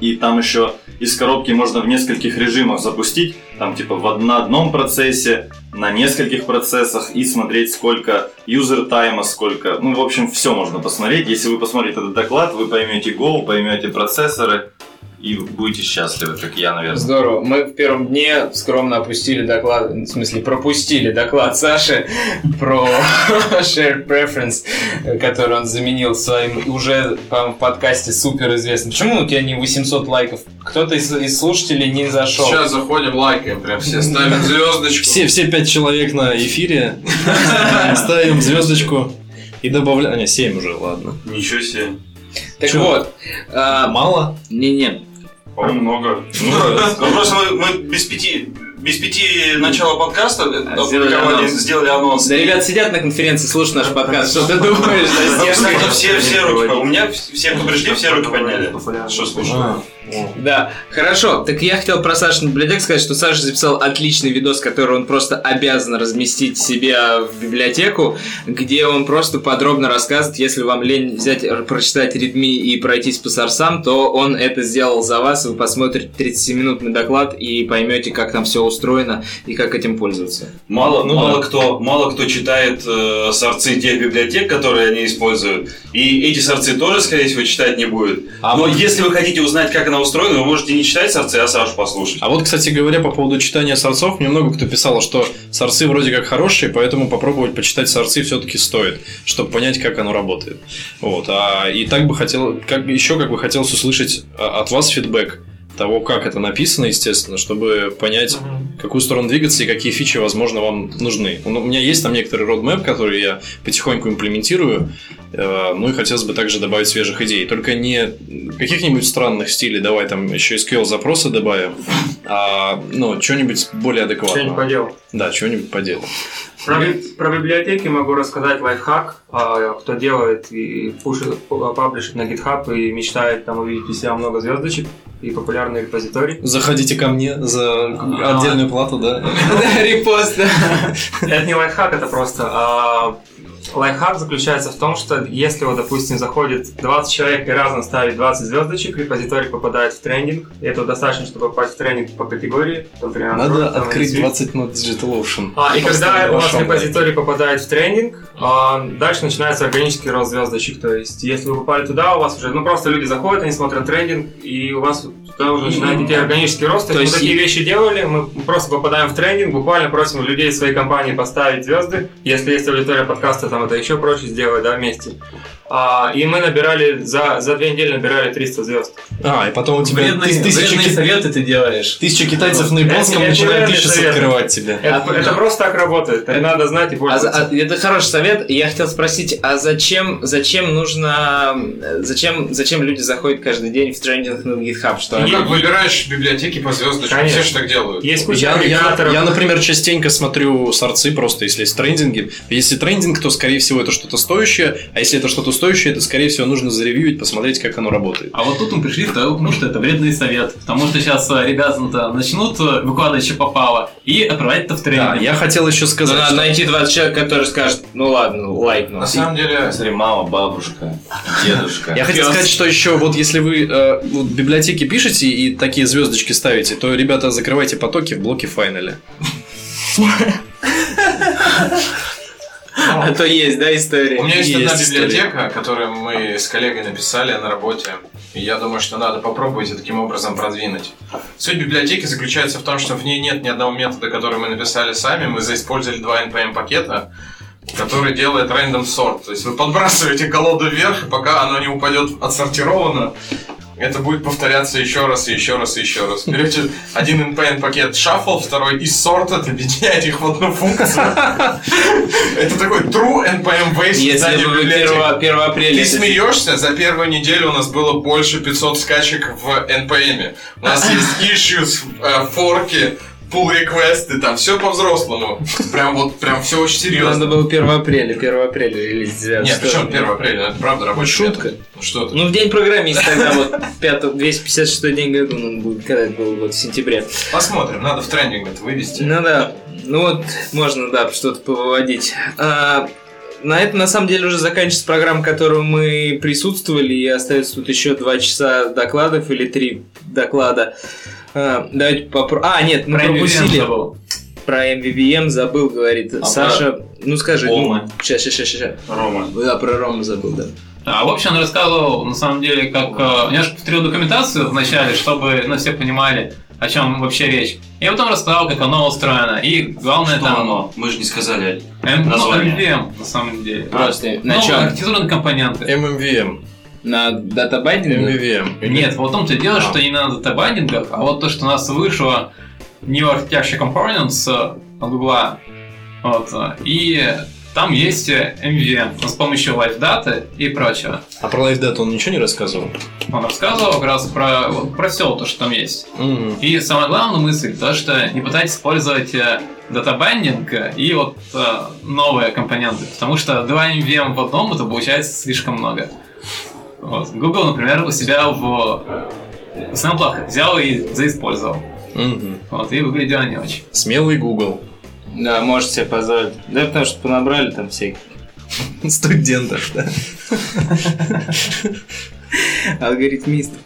И там еще из коробки можно в нескольких режимах запустить. Там типа в на одном процессе, на нескольких процессах и смотреть сколько юзер тайма, сколько. Ну, в общем, все можно посмотреть. Если вы посмотрите этот доклад, вы поймете Go, поймете процессоры и будете счастливы, как я, наверное. Здорово. Мы в первом дне скромно опустили доклад, в смысле пропустили доклад Саши про shared preference, который он заменил своим уже по-моему, в подкасте супер известным. Почему у тебя не 800 лайков? Кто-то из, из слушателей не зашел. Сейчас заходим, лайкаем, прям все ставим звездочку. Все, все пять человек на эфире. Ставим звездочку и добавляем... А, не, семь уже, ладно. Ничего себе. Так Чё? вот, а, Мало? не-не, По-моему, много. Ну, просто мы, мы без пяти, без пяти начала подкаста сделали опубликовали, анонс. сделали анонс. Да, ребят сидят на конференции, слушают наш подкаст. Что ты думаешь? Все, все руки, у меня все, кто пришли, все руки подняли. Что слушают? А, Да, хорошо. Так я хотел про Сашу библиотеку сказать, что Саша записал отличный видос, который он просто обязан разместить себе в библиотеку, где он просто подробно рассказывает, если вам лень взять, прочитать ритми и пройтись по сорсам, то он это сделал за вас, вы посмотрите 30-минутный доклад и поймете, как там все устроено и как этим пользоваться. Мало, Ну мало, да. кто, мало кто читает э, сорцы тех библиотек, которые они используют. И эти сорцы тоже, скорее всего, читать не будет. А Но вот- если вы хотите узнать, как она устроена, вы можете не читать сорцы, а Сашу послушать. А вот, кстати говоря, по поводу читания сорцов, мне много кто писал, что сорцы вроде как хорошие, поэтому попробовать почитать сорцы все-таки стоит, чтобы понять, как оно работает. Вот. А, и так бы хотел, как, еще как бы хотелось услышать а, от вас фидбэк того, как это написано, естественно, чтобы понять, в какую сторону двигаться и какие фичи, возможно, вам нужны. Ну, У меня есть там некоторый roadmap, который я потихоньку имплементирую, э, ну и хотелось бы также добавить свежих идей. Только не каких-нибудь странных стилей, давай там еще SQL запросы добавим, а ну, что-нибудь более Что-нибудь адекватное. по делу. Да, что-нибудь по делу. Про, про библиотеки могу рассказать лайфхак, а, кто делает и пушит, паблишит на GitHub и мечтает там увидеть у себя много звездочек и популярный репозиторий. Заходите ко мне за отдельную плату, да? Да, репост, да. Это не лайфхак, это просто а, лайфхак заключается в том, что если вот, допустим, заходит 20 человек и разом ставит 20 звездочек, репозиторий попадает в трендинг, и этого достаточно, чтобы попасть в трендинг по категории. там, например, Надо Android, там, открыть Android. 20 на Digital Ocean. А, и когда у вас репозиторий попадает в трендинг, а, дальше начинается органический рост звездочек. То есть, если вы попали туда, у вас уже, ну просто люди заходят, они смотрят трендинг, и у вас туда уже начинает идти органический рост. То, То есть, мы такие и- вещи делали, мы просто попадаем в трендинг, буквально просим людей из своей компании поставить звезды. Если есть аудитория подкаста, там это еще проще сделать, да, вместе. А, и мы набирали, за, за две недели набирали 300 звезд. А, и потом у тебя Вредные, тыс- тысяча, вредные ки- советы ты делаешь. тысяча китайцев на японском Это- начинают бизнес совет. открывать тебе. Это, А, это да. просто так работает. Это надо знать и А пользоваться. а, это хороший совет. Я хотел спросить, а зачем, зачем нужно, зачем, зачем люди заходят каждый день в трендинг на GitHub? Что Ну как выбираешь библиотеки по звездочкам? Конечно. Все же так делают. Есть куча Я, я, я, например, частенько смотрю сорцы просто, если есть трендинги. Если трендинг, то, скорее всего, это что-то стоящее, а если это что-то стоящее, то, скорее всего, нужно заревьюить, посмотреть, как оно работает. А вот тут мы пришли к тому, что это вредный совет. Потому что сейчас ребята начнут э, выкладывать, что попало, и отправлять это в Да, тренинг. я хотел еще сказать, надо что- найти 20 человек, которые скажут, ну ладно, лайкну. На самом деле, Смотри, мама, бабушка, дедушка. Я хотел сказать, что еще вот если вы э, вот библиотеки пишете и такие звездочки ставите, то, ребята, закрывайте потоки в блоке файнале. А то есть, да, история? у меня есть, одна Есть история. библиотека, которую мы с коллегой написали на работе. И я думаю, что надо попробовать и таким образом продвинуть. Суть библиотеки заключается в том, что в ней нет ни одного метода, который мы написали сами. Мы заиспользовали два NPM пакета, который делает random sort. То есть вы подбрасываете колоду вверх, и пока оно не упадет отсортировано, это будет повторяться еще раз и еще раз и еще раз. Берете один NPM пакет shuffle, второй из сорта, объединяете их в одну функцию. Это такой true NPM way Если бы вы библиотеки. 1, 1 апреля... Ты смеешься, за первую неделю у нас было больше 500 скачек в NPM. У нас есть issues, э, форки, pull реквесты, там все по-взрослому. Прям вот, прям все очень Надо серьезно. было 1 апреля, 1 апреля релиз сделать. Нет, причем же? 1 апреля, это правда рабочий Шутка. Ну что ты? Ну, в день программиста тогда вот 5, 256 день году он будет, когда это был, вот в сентябре. Посмотрим, надо в трендинг это вывести. Ну да, ну вот можно, да, что-то повыводить. А, на этом, на самом деле, уже заканчивается программа, в которой мы присутствовали, и остается тут еще два часа докладов или три доклада. А, давайте попробуем. А, нет, мы Про пропустили. забыл. Про MVVM забыл, говорит А Саша. Ну скажи. Омы. Сейчас, сейчас, сейчас. Рома. Да, про Рому забыл, да. А, в общем, он рассказывал, на самом деле, как... э, Я же повторил документацию вначале, чтобы ну, все понимали, о чем вообще речь. И потом рассказал, как оно устроено. И главное Что там... оно? Мы же не сказали. М- ну. MVM, на самом деле. Просто на ну, чем? архитектурные компоненты. MMVM. На data binding е? MVVM. Нет, вот в том-то и дело, А. что не на data binding ах, а вот то, что у нас вышло New Architecture Components э, от Гугла, вот, и там есть MVVM с помощью LiveData и прочего. А про LiveData он ничего не рассказывал? Он рассказывал как раз про, про все то, что там есть. Мгм. И самая главная мысль, то, что не пытайтесь использовать э, data binding и вот э, новые компоненты, потому что два MVVM в одном это получается слишком много. Вот. Google, например, у себя в, в сэмплах взял и заиспользовал. Мгм. Вот, и выглядело не очень. Смелый Google. Да, можете себе позволить. Да, потому что понабрали там всяких Студентов, да. алгоритмистов.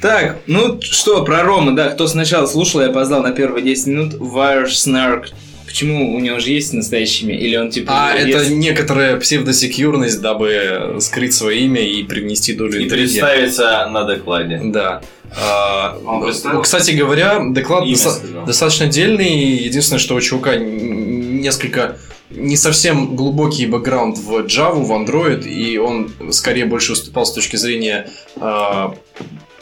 Так, ну что, про Рома, да, кто сначала слушал, я опоздал на первые 10 минут. Wire Snark. Почему у него же есть настоящее имя? Или он типа... А вес- это некоторая псевдосекьюрность, дабы скрыть свое имя и привнести долю И представиться на докладе. Да. А, Он представил? кстати говоря, доклад доста- достаточно отдельный. Единственное, что у чувака несколько не совсем глубокий бэкграунд в Java, в Android, и он скорее больше выступал с точки зрения а,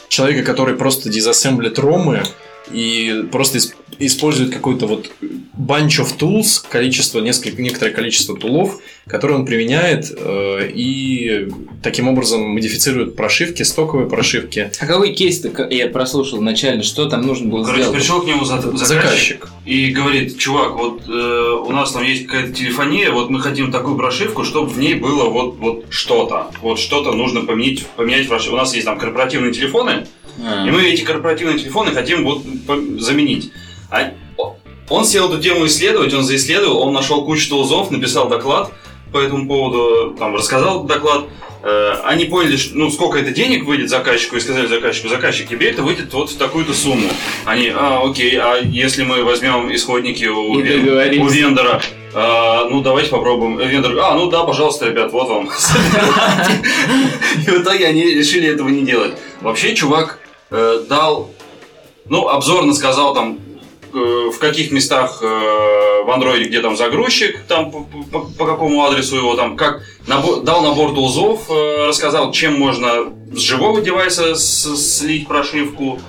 человека, который просто дизассемблит ромы и просто исп- использует какой-то вот bunch of tools, количество, несколько, некоторое количество тулов, которые он применяет э, и таким образом модифицирует прошивки, стоковые прошивки. А какой кейс-то к- я прослушал начально? Что там нужно было Короче, сделать? пришел к нему за- заказчик Заказчик. и говорит, чувак, вот э, у нас там есть какая-то телефония, вот мы хотим такую прошивку, чтобы в ней было вот, вот что-то. Вот что-то нужно поменять, поменять в прошивке. У нас есть там корпоративные телефоны, А. и мы эти корпоративные телефоны хотим вот заменить. А он сел эту тему исследовать, он заисследовал, он нашел кучу тулзов, написал доклад по этому поводу, там рассказал доклад. Э, Они поняли, что, ну, сколько это денег выйдет заказчику, и сказали заказчику, заказчик, тебе это выйдет вот в такую-то сумму. Они, а, окей, а если мы возьмем исходники у, вен- у вендора, а, ну, давайте попробуем. Вендор, а, ну да, пожалуйста, ребят, вот вам. И в итоге они решили этого не делать. Вообще, чувак э, дал, ну, обзорно сказал там, э, в каких местах э, в андроиде, где там загрузчик, там по, по- по какому адресу его там, как набор- дал набор тулзов, э, рассказал, чем можно с живого девайса слить прошивку,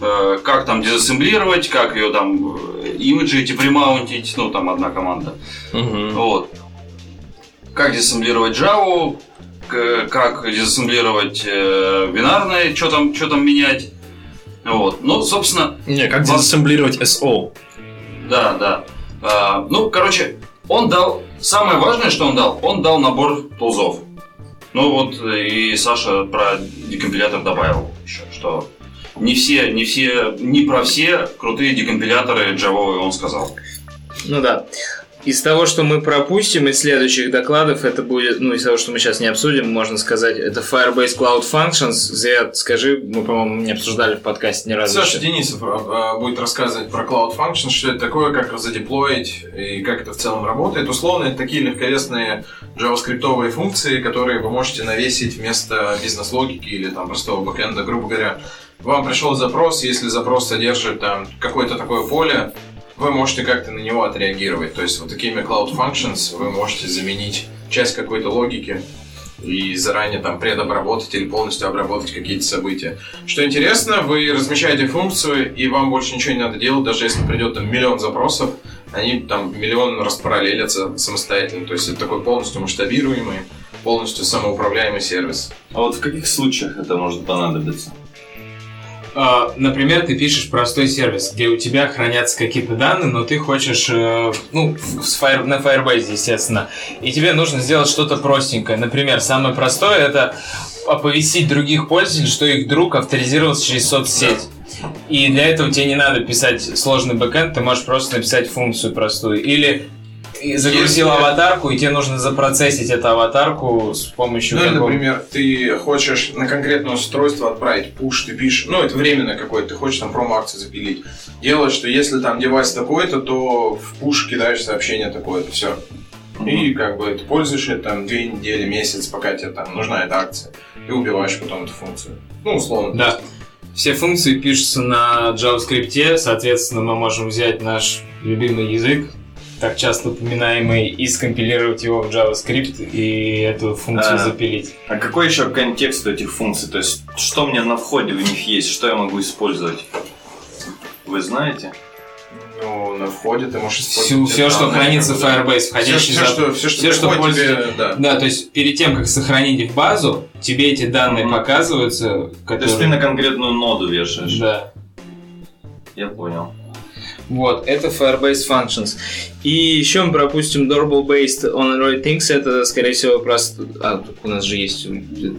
э, как там дезассемблировать, как ее там э, имиджи эти примаунтить, ну там одна команда. Мгм. Вот. Как дезассемблировать Java, как дезассемблировать э, бинарные, что там, что там менять. Вот. Ну, собственно, Не, как дезассемблировать SO? да, да. А, ну, короче, он дал... Самое важное, что он дал, он дал набор тулзов. Ну вот и Саша про декомпилятор добавил еще, что не все, не все, не про все крутые декомпиляторы джавовые он сказал. Ну да. Из того, что мы пропустим из следующих докладов, это будет, ну, из того, что мы сейчас не обсудим, можно сказать, это Firebase Cloud Functions. Зря скажи, мы, по-моему, не обсуждали в подкасте ни разу. Саша еще. Денисов а, а, будет рассказывать про Cloud Functions, что это такое, как его задеплоить и как это в целом работает. Условно, это такие легковесные JavaScript функции, которые вы можете навесить вместо бизнес-логики или там простого бэкэнда, грубо говоря. Вам пришел запрос, если запрос содержит там какое-то такое поле, вы можете как-то на него отреагировать. То есть вот такими Cloud Functions вы можете заменить часть какой-то логики и заранее там предобработать или полностью обработать какие-то события. Что интересно, вы размещаете функцию, и вам больше ничего не надо делать, даже если придет там миллион запросов, они там миллион распараллелятся самостоятельно. То есть это такой полностью масштабируемый, полностью самоуправляемый сервис. А вот в каких случаях это может понадобиться? А, Например, ты пишешь простой сервис, где у тебя хранятся какие-то данные, но ты хочешь, э, ну, Fire- на Firebase, естественно, и тебе нужно сделать что-то простенькое. Например, самое простое это оповестить других пользователей, что их друг авторизировался через соцсеть. И для этого тебе не надо писать сложный бэкэнд, ты можешь просто написать функцию простую. Или и загрузил Если- аватарку, и тебе нужно запроцессить эту аватарку с помощью Ну, или, какого- например, ты хочешь на конкретное устройство отправить пуш, ты пишешь, ну, это временно какой-то, ты хочешь там промо-акцию запилить. Делаешь, что если там девайс такой-то, то в пуш кидаешь сообщение такое-то, все. И как бы ты пользуешь это там две недели, месяц, пока тебе там нужна эта акция. И убиваешь потом эту функцию. Ну, условно. Да. Все функции пишутся на JavaScript, соответственно, мы можем взять наш любимый язык, так часто упоминаемый, и скомпилировать его в JavaScript и эту функцию А. запилить. А какой еще контекст у этих функций? То есть, что у меня на входе у них есть, что я могу использовать? Вы знаете? Ну, на входе ты можешь Все, использовать все это что хранится в. Firebase, Все, входящий все, за- что, все, что все, что приходит тебе, да. Да, то есть перед тем, как сохранить в базу, тебе эти данные Мгм. показываются, То есть ты которые... на конкретную ноду вешаешь. Да. Я понял. Вот, это Firebase Functions. И еще мы пропустим Durable Based on Android Things. Это, скорее всего, просто... А, у нас же есть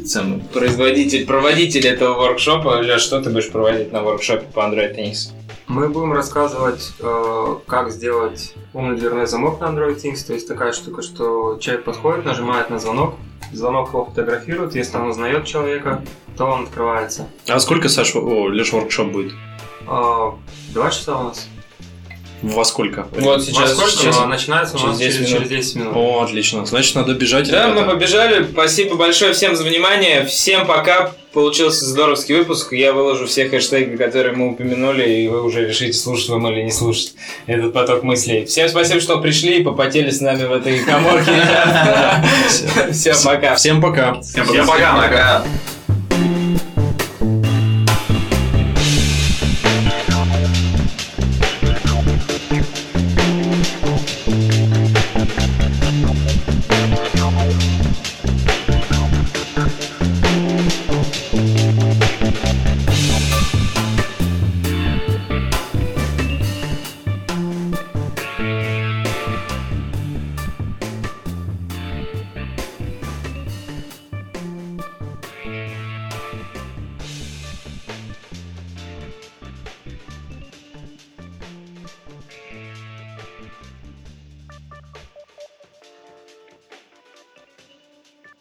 самый производитель, проводитель этого воркшопа. Леш, что ты будешь проводить на воркшопе по Android Things? Мы будем рассказывать, э, как сделать умный дверной замок на Android Things. То есть такая штука, что человек подходит, нажимает на звонок, звонок его фотографирует, если он узнает человека, то он открывается. А сколько, Саш, о, Леш, воркшоп будет? Э, Два часа у нас. Во сколько? Вот сейчас... Во сколько? сейчас- Начинается у через нас 10 через, минут. через 10 минут. О, отлично. Значит, надо бежать. Да, мы ребята. побежали. Спасибо большое всем за внимание. Всем пока. Получился здоровский выпуск. Я выложу все хэштеги, которые мы упомянули, и вы уже решите, слушать вам или не слушать этот поток мыслей. Всем спасибо, что пришли и попотели с нами в этой коморке. Все, пока. Всем пока. Всем Всем пока.